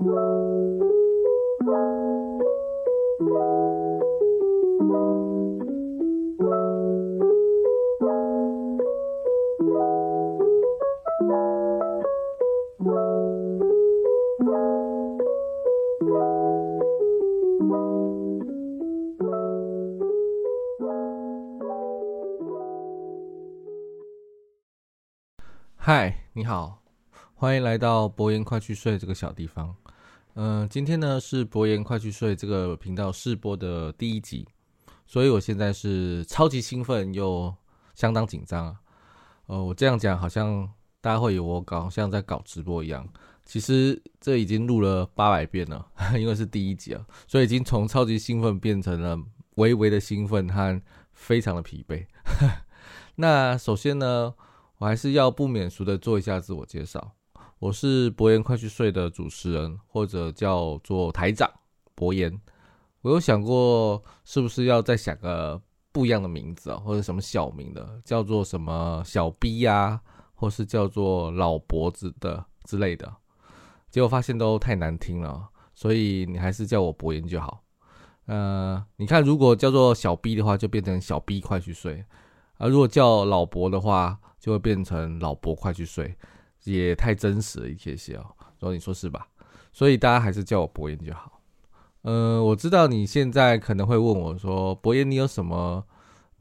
嗨，你好，欢迎来到博言快去睡这个小地方。嗯，今天呢是博言快去睡这个频道试播的第一集，所以我现在是超级兴奋又相当紧张啊。呃，我这样讲好像大家会以为我搞像在搞直播一样，其实这已经录了八百遍了，因为是第一集啊，所以已经从超级兴奋变成了微微的兴奋和非常的疲惫。那首先呢。我还是要不免俗的做一下自我介绍，我是博言快去睡的主持人，或者叫做台长博言。我有想过是不是要再想个不一样的名字啊，或者什么小名的，叫做什么小 B 呀，或是叫做老脖子的之类的。结果发现都太难听了，所以你还是叫我博言就好。呃，你看，如果叫做小 B 的话，就变成小 B 快去睡；而如果叫老伯的话，就会变成老伯快去睡，也太真实了一些些哦。然后你说是吧？所以大家还是叫我博言就好。嗯，我知道你现在可能会问我说：“博言，你有什么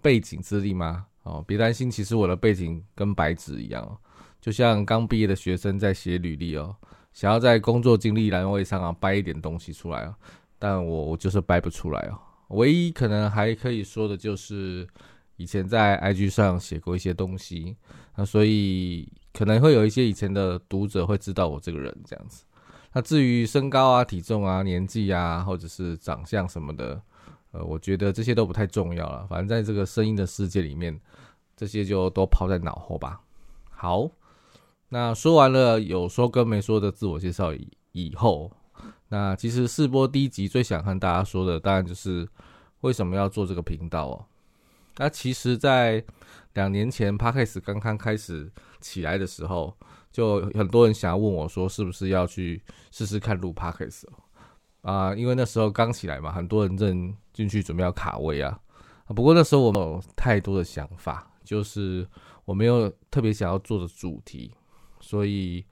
背景资历吗？”哦，别担心，其实我的背景跟白纸一样，就像刚毕业的学生在写履历哦，想要在工作经历栏位上啊掰一点东西出来啊，但我我就是掰不出来哦。唯一可能还可以说的就是。以前在 IG 上写过一些东西，那所以可能会有一些以前的读者会知道我这个人这样子。那至于身高啊、体重啊、年纪啊，或者是长相什么的，呃，我觉得这些都不太重要了。反正在这个声音的世界里面，这些就都抛在脑后吧。好，那说完了有说跟没说的自我介绍以以后，那其实试播第一集最想和大家说的，当然就是为什么要做这个频道哦。那其实，在两年前 p a d k a s 刚刚开始起来的时候，就很多人想要问我说，是不是要去试试看录 p a d k a s 啊？因为那时候刚起来嘛，很多人正进去准备要卡位啊。不过那时候我没有太多的想法，就是我没有特别想要做的主题，所以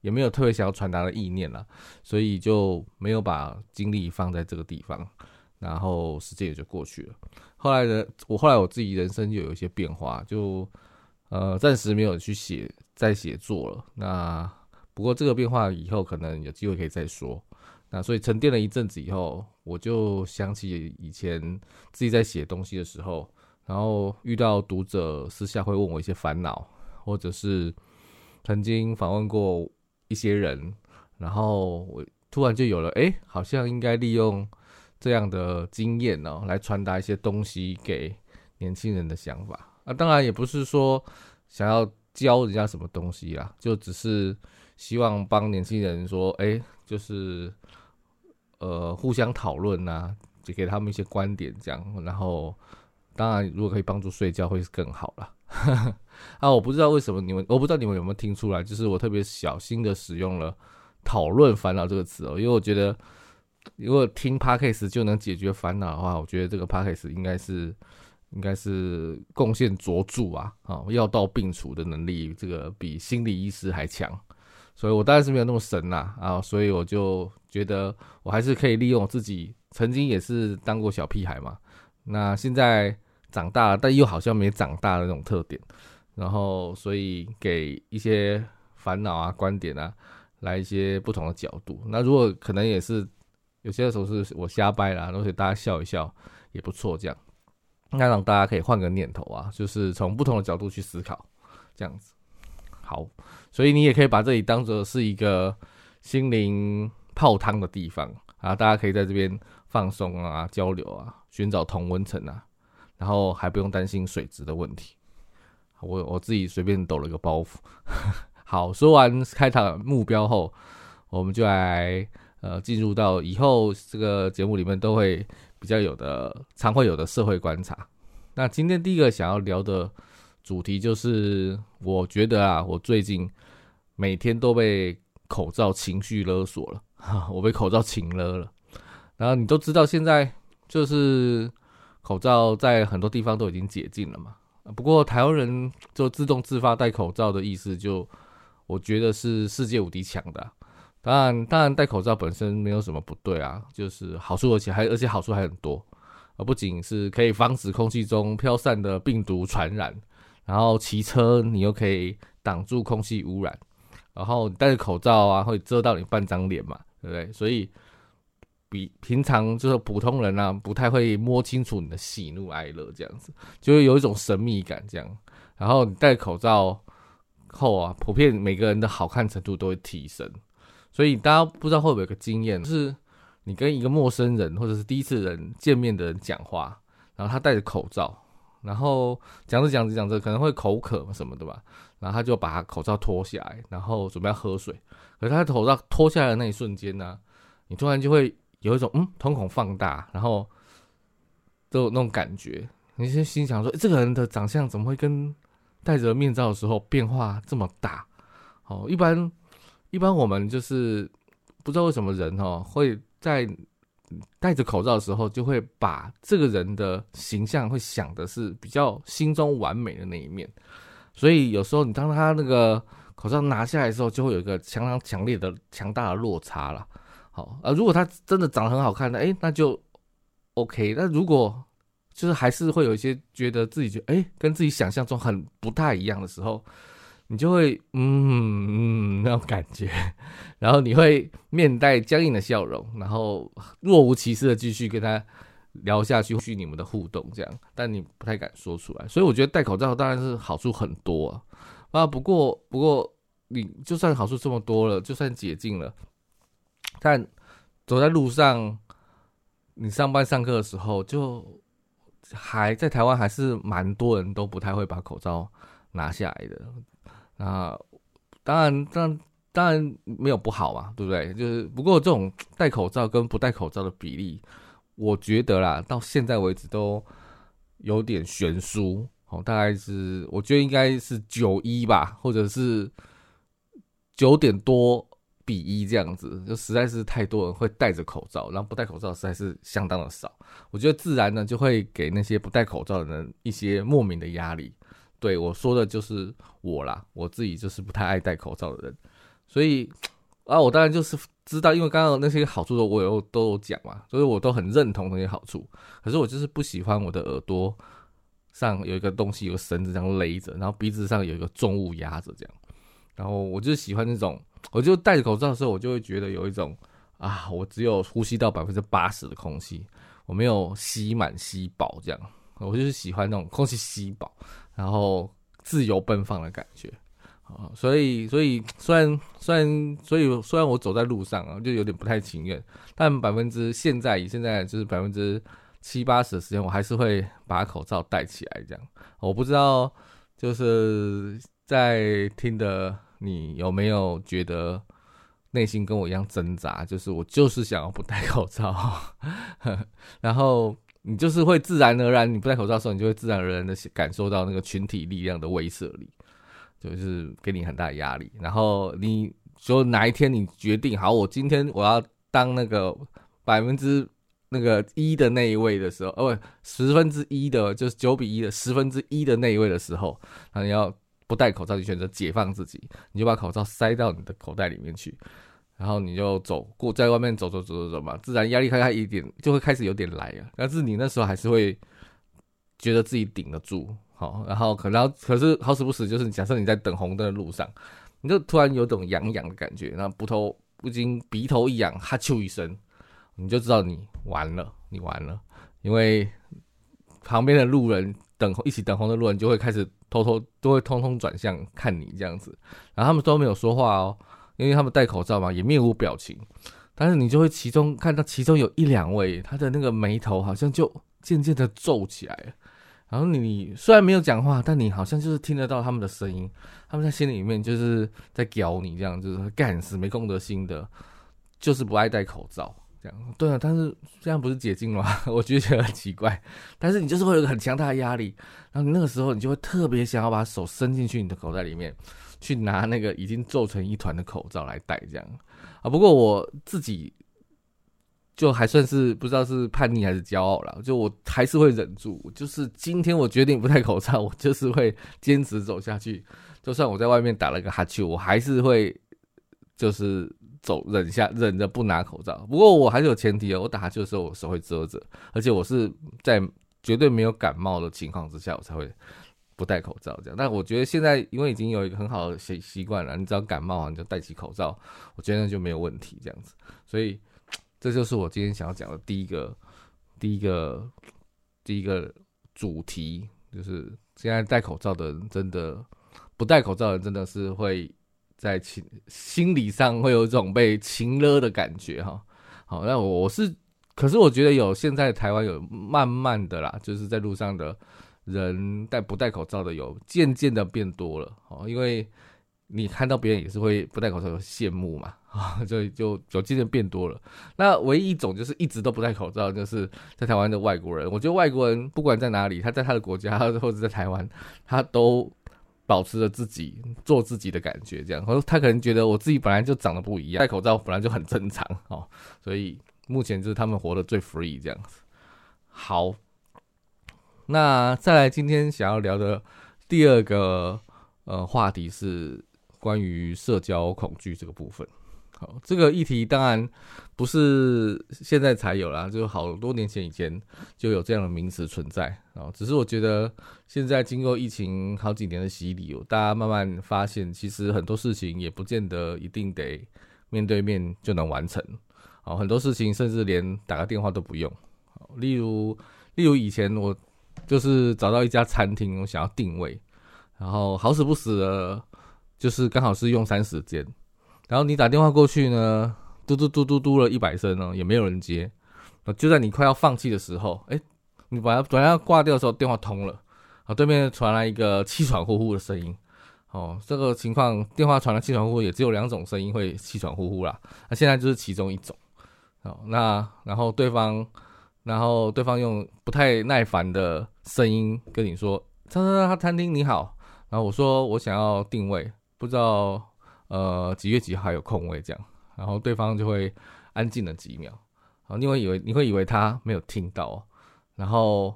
也没有特别想要传达的意念了，所以就没有把精力放在这个地方。然后时间也就过去了。后来的我，后来我自己人生就有一些变化，就呃暂时没有去写再写作了。那不过这个变化以后可能有机会可以再说。那所以沉淀了一阵子以后，我就想起以前自己在写东西的时候，然后遇到读者私下会问我一些烦恼，或者是曾经访问过一些人，然后我突然就有了，哎，好像应该利用。这样的经验呢，来传达一些东西给年轻人的想法啊，当然也不是说想要教人家什么东西啦，就只是希望帮年轻人说，哎，就是呃互相讨论呐，就给他们一些观点这样，然后当然如果可以帮助睡觉会是更好了。啊，我不知道为什么你们，我不知道你们有没有听出来，就是我特别小心的使用了“讨论烦恼”这个词哦，因为我觉得。如果听 podcast 就能解决烦恼的话，我觉得这个 podcast 应该是应该是贡献卓著啊啊，药到病除的能力，这个比心理医师还强。所以我当然是没有那么神呐啊，所以我就觉得我还是可以利用自己曾经也是当过小屁孩嘛，那现在长大了，但又好像没长大的那种特点，然后所以给一些烦恼啊、观点啊，来一些不同的角度。那如果可能也是。有些时候是我瞎掰啦，而且大家笑一笑也不错，这样，那让大家可以换个念头啊，就是从不同的角度去思考，这样子。好，所以你也可以把这里当做是一个心灵泡汤的地方啊，大家可以在这边放松啊、交流啊、寻找同温层啊，然后还不用担心水质的问题。我我自己随便抖了个包袱。好，说完开场目标后，我们就来。呃，进入到以后这个节目里面都会比较有的，常会有的社会观察。那今天第一个想要聊的主题就是，我觉得啊，我最近每天都被口罩情绪勒索了，我被口罩情勒了。然后你都知道，现在就是口罩在很多地方都已经解禁了嘛。不过台湾人就自动自发戴口罩的意思，就我觉得是世界无敌强的。当然，当然戴口罩本身没有什么不对啊，就是好处，而且还而且好处还很多。而不仅是可以防止空气中飘散的病毒传染，然后骑车你又可以挡住空气污染，然后戴着口罩啊会遮到你半张脸嘛，对不对？所以比平常就是普通人啊不太会摸清楚你的喜怒哀乐，这样子就会有一种神秘感这样。然后你戴口罩后啊，普遍每个人的好看程度都会提升。所以大家不知道会不会有个经验就是。你跟一个陌生人或者是第一次人见面的人讲话，然后他戴着口罩，然后讲着讲着讲着可能会口渴什么的吧，然后他就把口罩脱下来，然后准备要喝水。可是他口罩脱下来的那一瞬间呢，你突然就会有一种嗯瞳孔放大，然后都有那种感觉。你先心想说，这个人的长相怎么会跟戴着面罩的时候变化这么大？哦，一般一般我们就是不知道为什么人哦会。在戴着口罩的时候，就会把这个人的形象会想的是比较心中完美的那一面，所以有时候你当他那个口罩拿下来的时候，就会有一个相当强烈的、强大的落差了。好啊，如果他真的长得很好看的，哎，那就 OK。那如果就是还是会有一些觉得自己就哎跟自己想象中很不太一样的时候。你就会嗯嗯那种感觉，然后你会面带僵硬的笑容，然后若无其事的继续跟他聊下去，续你们的互动这样，但你不太敢说出来。所以我觉得戴口罩当然是好处很多啊，啊不过不过你就算好处这么多了，就算解禁了，但走在路上，你上班上课的时候，就还在台湾还是蛮多人都不太会把口罩拿下来的。啊，当然，当然，当然没有不好嘛，对不对？就是不过这种戴口罩跟不戴口罩的比例，我觉得啦，到现在为止都有点悬殊。哦，大概是我觉得应该是九一吧，或者是九点多比一这样子，就实在是太多人会戴着口罩，然后不戴口罩实在是相当的少。我觉得自然呢就会给那些不戴口罩的人一些莫名的压力。对我说的就是我啦，我自己就是不太爱戴口罩的人，所以啊，我当然就是知道，因为刚刚那些好处的我有都有讲嘛，所以我都很认同那些好处。可是我就是不喜欢我的耳朵上有一个东西，有个绳子这样勒着，然后鼻子上有一个重物压着这样。然后我就喜欢那种，我就戴着口罩的时候，我就会觉得有一种啊，我只有呼吸到百分之八十的空气，我没有吸满吸饱这样。我就是喜欢那种空气吸饱。然后自由奔放的感觉啊，所以所以虽然虽然所以虽然我走在路上啊，就有点不太情愿，但百分之现在以现在就是百分之七八十的时间，我还是会把口罩戴起来。这样，我不知道就是在听的你有没有觉得内心跟我一样挣扎，就是我就是想要不戴口罩，然后。你就是会自然而然，你不戴口罩的时候，你就会自然而然的感受到那个群体力量的威慑力，就是给你很大压力。然后你说哪一天你决定好，我今天我要当那个百分之那个一的那一位的时候，哦不，十分之一的，就是九比一的十分之一的那一位的时候，那你要不戴口罩，你选择解放自己，你就把口罩塞到你的口袋里面去。然后你就走过，在外面走走走走走嘛，自然压力开开一点，就会开始有点来啊。但是你那时候还是会觉得自己顶得住，好，然后可能可是好死不死，就是假设你在等红灯的路上，你就突然有种痒痒的感觉，然后不头不禁鼻头一痒，哈啾一声，你就知道你完了，你完了，因为旁边的路人等一起等红的路人就会开始偷偷都会通通转向看你这样子，然后他们都没有说话哦。因为他们戴口罩嘛，也面无表情，但是你就会其中看到其中有一两位，他的那个眉头好像就渐渐的皱起来了。然后你虽然没有讲话，但你好像就是听得到他们的声音，他们在心里面就是在屌你，这样就是干死没公德心的，就是不爱戴口罩这样。对啊，但是这样不是解禁吗？我觉得很奇怪。但是你就是会有很强大的压力，然后你那个时候你就会特别想要把手伸进去你的口袋里面。去拿那个已经皱成一团的口罩来戴这样啊。不过我自己就还算是不知道是叛逆还是骄傲了，就我还是会忍住，就是今天我决定不戴口罩，我就是会坚持走下去。就算我在外面打了个哈欠，我还是会就是走忍下忍着不拿口罩。不过我还是有前提哦，我打哈欠的时候我手会遮着，而且我是在绝对没有感冒的情况之下，我才会不戴口罩这样。但我觉得现在因为已经有一个很好的习习惯了，你只要感冒啊你就戴起口罩，我觉得那就没有问题这样子。所以这就是我今天想要讲的第一个第一个第一个主题，就是现在戴口罩的人真的。不戴口罩的人真的是会在情心理上会有一种被情勒的感觉哈。好，那我我是，可是我觉得有现在台湾有慢慢的啦，就是在路上的人戴不戴口罩的有渐渐的变多了哦，因为你看到别人也是会不戴口罩有羡慕嘛啊，就就就渐渐变多了。那唯一一种就是一直都不戴口罩，就是在台湾的外国人。我觉得外国人不管在哪里，他在他的国家或者在台湾，他都。保持着自己做自己的感觉，这样，或者他可能觉得我自己本来就长得不一样，戴口罩本来就很正常哦，所以目前就是他们活得最 free 这样子。好，那再来今天想要聊的第二个呃话题是关于社交恐惧这个部分。好这个议题当然不是现在才有啦，就好多年前以前就有这样的名词存在啊。只是我觉得现在经过疫情好几年的洗礼，大家慢慢发现，其实很多事情也不见得一定得面对面就能完成。哦，很多事情甚至连打个电话都不用。例如，例如以前我就是找到一家餐厅，我想要定位，然后好死不死的，就是刚好是用餐时间。然后你打电话过去呢，嘟嘟嘟嘟嘟了一百声呢，也没有人接。就在你快要放弃的时候，哎，你本来本来要挂掉的时候，电话通了，啊，对面传来一个气喘呼呼的声音。哦，这个情况电话传来气喘呼呼，也只有两种声音会气喘呼呼啦。那现在就是其中一种。哦，那然后对方，然后对方用不太耐烦的声音跟你说：“他他他餐厅你好。”然后我说：“我想要定位，不知道。”呃，几月几号有空位这样，然后对方就会安静了几秒，好，你会以为你会以为他没有听到，然后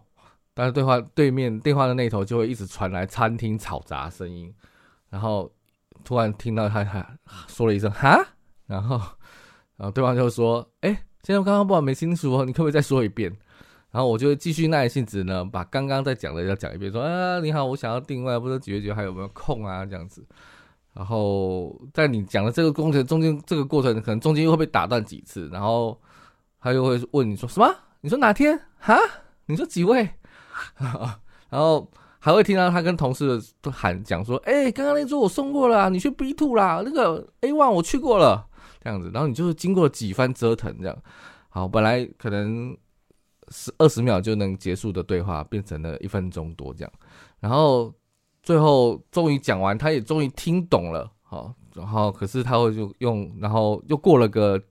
但是对话对面电话的那头就会一直传来餐厅嘈杂声音，然后突然听到他他说了一声哈，然后然后对方就说，哎，先生刚刚不好没清楚哦，你可不可以再说一遍？然后我就继续耐性子呢，把刚刚在讲的要讲一遍，说啊你好，我想要定位，不知道几月几号还有没有空啊这样子。然后在你讲的这个过程中间，这个过程可能中间又会被打断几次，然后他又会问你说什么？你说哪天？哈？你说几位？然后还会听到他跟同事都喊讲说：“哎，刚刚那桌我送过了，你去 B two 啦，那个 A one 我去过了。”这样子，然后你就是经过几番折腾，这样好，本来可能十二十秒就能结束的对话，变成了一分钟多这样，然后。最后终于讲完，他也终于听懂了，好，然后可是他会就用，然后又过了个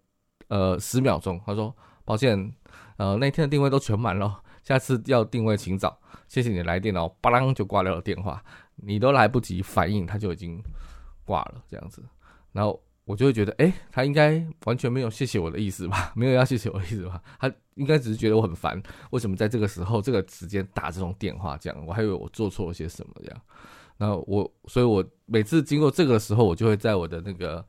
呃十秒钟，他说抱歉，呃那天的定位都全满了，下次要定位请早，谢谢你来电哦，巴啷就挂掉了电话，你都来不及反应，他就已经挂了这样子，然后。我就会觉得，哎，他应该完全没有谢谢我的意思吧？没有要谢谢我的意思吧？他应该只是觉得我很烦，为什么在这个时候、这个时间打这种电话？这样，我还以为我做错了些什么这样。然后我，所以我每次经过这个时候，我就会在我的那个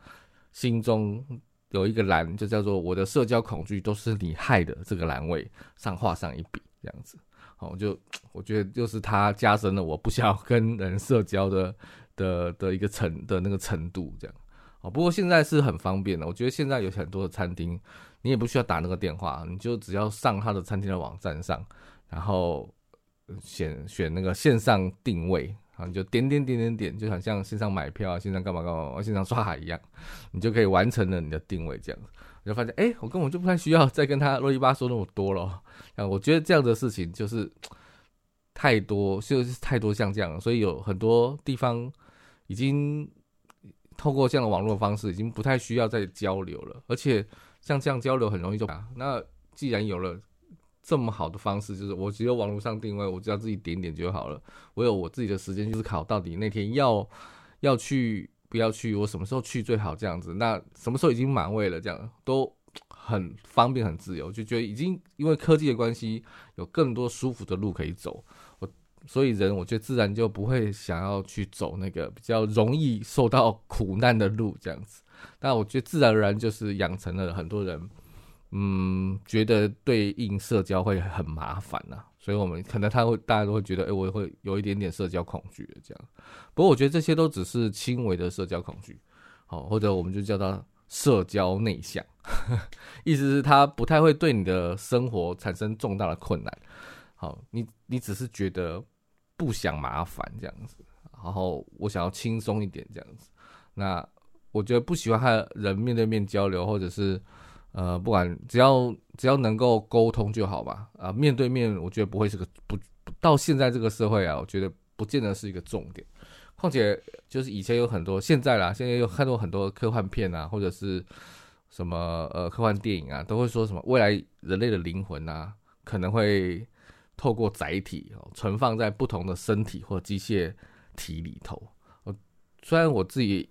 心中有一个栏，就叫做“我的社交恐惧都是你害的”这个栏位上画上一笔，这样子。好，我就我觉得就是他加深了我不想要跟人社交的的的一个程的那个程度，这样。不过现在是很方便的，我觉得现在有很多的餐厅，你也不需要打那个电话，你就只要上他的餐厅的网站上，然后选选那个线上定位，啊你就点点点点点，就好像线上买票啊，线上干嘛干嘛，线上刷卡一样，你就可以完成了你的定位。这样，我就发现，哎，我根本就不太需要再跟他啰里吧嗦那么多了。啊，我觉得这样的事情就是太多，就是太多像这样，所以有很多地方已经。透过这样的网络方式，已经不太需要再交流了。而且像这样交流很容易就那既然有了这么好的方式，就是我只有网络上定位，我只要自己点点就好了。我有我自己的时间去思考，到底那天要要去不要去，我什么时候去最好这样子。那什么时候已经满位了，这样都很方便很自由，就觉得已经因为科技的关系，有更多舒服的路可以走。我所以人我觉得自然就不会想要去走那个比较容易受到苦难的路这样子。但我觉得自然而然就是养成了很多人。嗯，觉得对应社交会很麻烦呐，所以我们可能他会大家都会觉得，哎，我会有一点点社交恐惧的这样。不过我觉得这些都只是轻微的社交恐惧，好，或者我们就叫它社交内向，意思是他不太会对你的生活产生重大的困难。好，你你只是觉得不想麻烦这样子，然后我想要轻松一点这样子。那我觉得不喜欢和人面对面交流，或者是。呃，不管只要只要能够沟通就好吧。啊，面对面，我觉得不会是个不到现在这个社会啊，我觉得不见得是一个重点。况且就是以前有很多，现在啦，现在有看到很多科幻片啊，或者是什么呃科幻电影啊，都会说什么未来人类的灵魂啊，可能会透过载体哦存放在不同的身体或机械体里头。我虽然我自己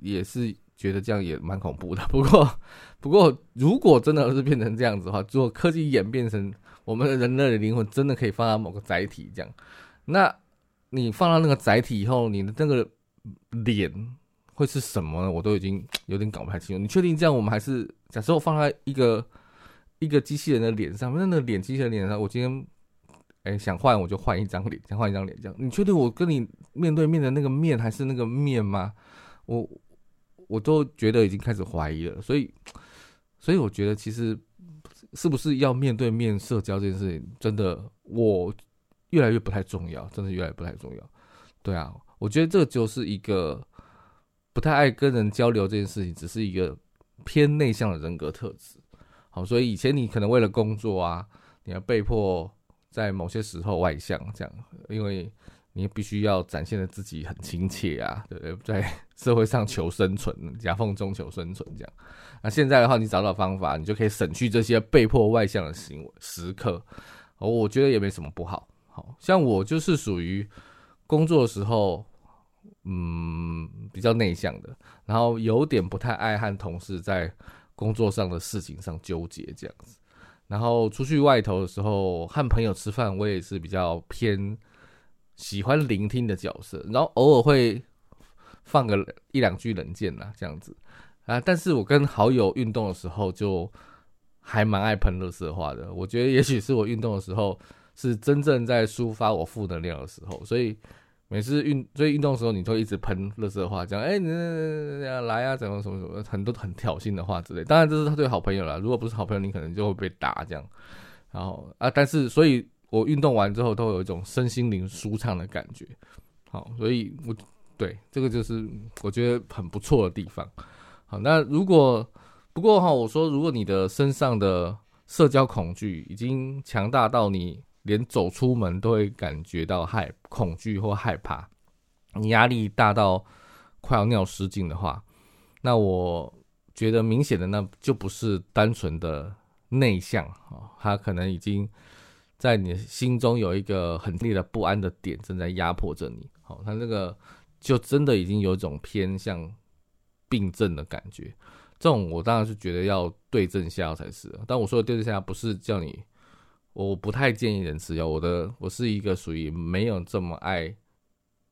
也是。觉得这样也蛮恐怖的，不过，不过如果真的是变成这样子的话，如果科技演变成我们的人类的灵魂真的可以放到某个载体这样，那你放到那个载体以后，你的那个脸会是什么呢？我都已经有点搞不太清楚。你确定这样我们还是假设我放在一个一个机器人的脸上，那那个脸机器人脸上，我今天哎想换我就换一张脸，想换一张脸这样，你确定我跟你面对面的那个面还是那个面吗？我。我都觉得已经开始怀疑了，所以，所以我觉得其实是不是要面对面社交这件事情，真的我越来越不太重要，真的越来越不太重要。对啊，我觉得这就是一个不太爱跟人交流这件事情，只是一个偏内向的人格特质。好，所以以前你可能为了工作啊，你要被迫在某些时候外向，这样，因为。你必须要展现的自己很亲切啊，对不对？在社会上求生存，夹缝中求生存这样。那现在的话，你找到方法，你就可以省去这些被迫外向的行为时刻。哦，我觉得也没什么不好。好像我就是属于工作的时候，嗯，比较内向的，然后有点不太爱和同事在工作上的事情上纠结这样子。然后出去外头的时候，和朋友吃饭，我也是比较偏。喜欢聆听的角色，然后偶尔会放个一两句冷箭呐，这样子啊。但是我跟好友运动的时候，就还蛮爱喷乐色话的。我觉得也许是我运动的时候是真正在抒发我负能量的时候，所以每次运所以运动的时候，你都一直喷乐色话，讲哎你来啊，怎么什么什么，很多很挑衅的话之类。当然这是他对好朋友了，如果不是好朋友，你可能就会被打这样。然后啊，但是所以。我运动完之后都有一种身心灵舒畅的感觉，好，所以我对这个就是我觉得很不错的地方。好，那如果不过哈，我说如果你的身上的社交恐惧已经强大到你连走出门都会感觉到害恐惧或害怕，你压力大到快要尿失禁的话，那我觉得明显的那就不是单纯的内向啊，他可能已经。在你心中有一个很烈的不安的点正在压迫着你，好，他那个就真的已经有一种偏向病症的感觉。这种我当然是觉得要对症下药才是。但我说的对症下药不是叫你，我不太建议人吃药。我的我是一个属于没有这么爱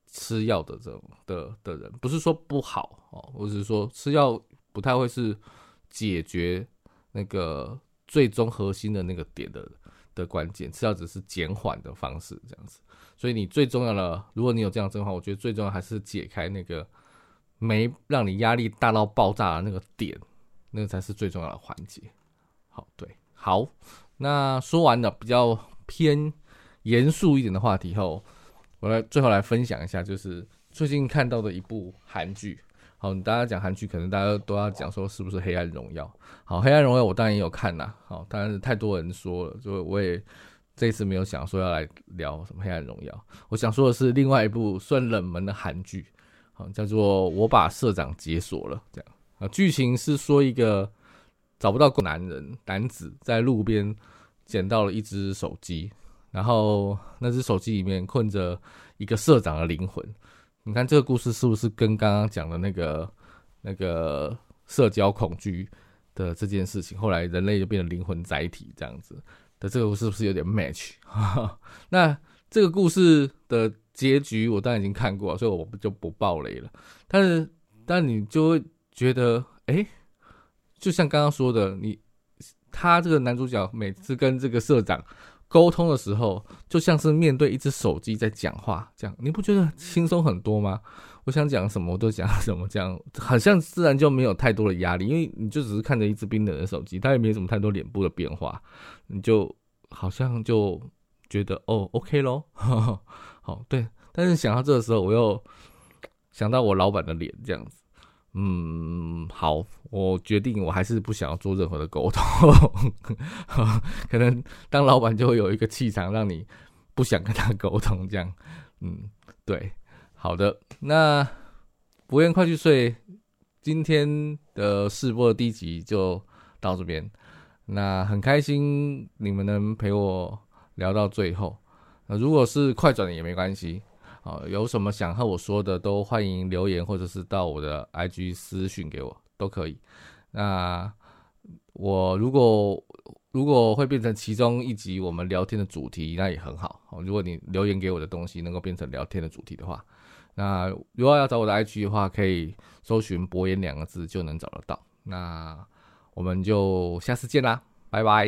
吃药的这种的的人，不是说不好哦，我只是说吃药不太会是解决那个最终核心的那个点的。的关键，吃药只是减缓的方式，这样子。所以你最重要的，如果你有这样症的话，我觉得最重要还是解开那个没让你压力大到爆炸的那个点，那个才是最重要的环节。好，对，好。那说完了比较偏严肃一点的话题后，我来最后来分享一下，就是最近看到的一部韩剧。好，大家讲韩剧，可能大家都要讲说是不是《黑暗荣耀》？好，《黑暗荣耀》我当然也有看呐。好，当然是太多人说了，就我也这次没有想说要来聊什么《黑暗荣耀》。我想说的是另外一部算冷门的韩剧，好，叫做《我把社长解锁了》。这样啊，剧情是说一个找不到男人男子在路边捡到了一只手机，然后那只手机里面困着一个社长的灵魂。你看这个故事是不是跟刚刚讲的那个那个社交恐惧的这件事情，后来人类就变成灵魂载体这样子的这个是不是有点 match？那这个故事的结局我当然已经看过，所以我就不爆雷了。但是，但你就会觉得，哎，就像刚刚说的，你他这个男主角每次跟这个社长。沟通的时候，就像是面对一只手机在讲话，这样你不觉得轻松很多吗？我想讲什么我都讲什么，这样好像自然就没有太多的压力，因为你就只是看着一只冰冷的手机，它也没什么太多脸部的变化，你就好像就觉得哦，OK 咯。好对。但是想到这个时候，我又想到我老板的脸，这样子。嗯，好，我决定我还是不想要做任何的沟通，可能当老板就会有一个气场，让你不想跟他沟通，这样，嗯，对，好的，那不愿快去睡，今天的试播的第一集就到这边，那很开心你们能陪我聊到最后，那如果是快转也没关系。啊，有什么想和我说的，都欢迎留言，或者是到我的 IG 私讯给我，都可以。那我如果如果会变成其中一集我们聊天的主题，那也很好。如果你留言给我的东西能够变成聊天的主题的话，那如果要找我的 IG 的话，可以搜寻“博言”两个字就能找得到。那我们就下次见啦，拜拜。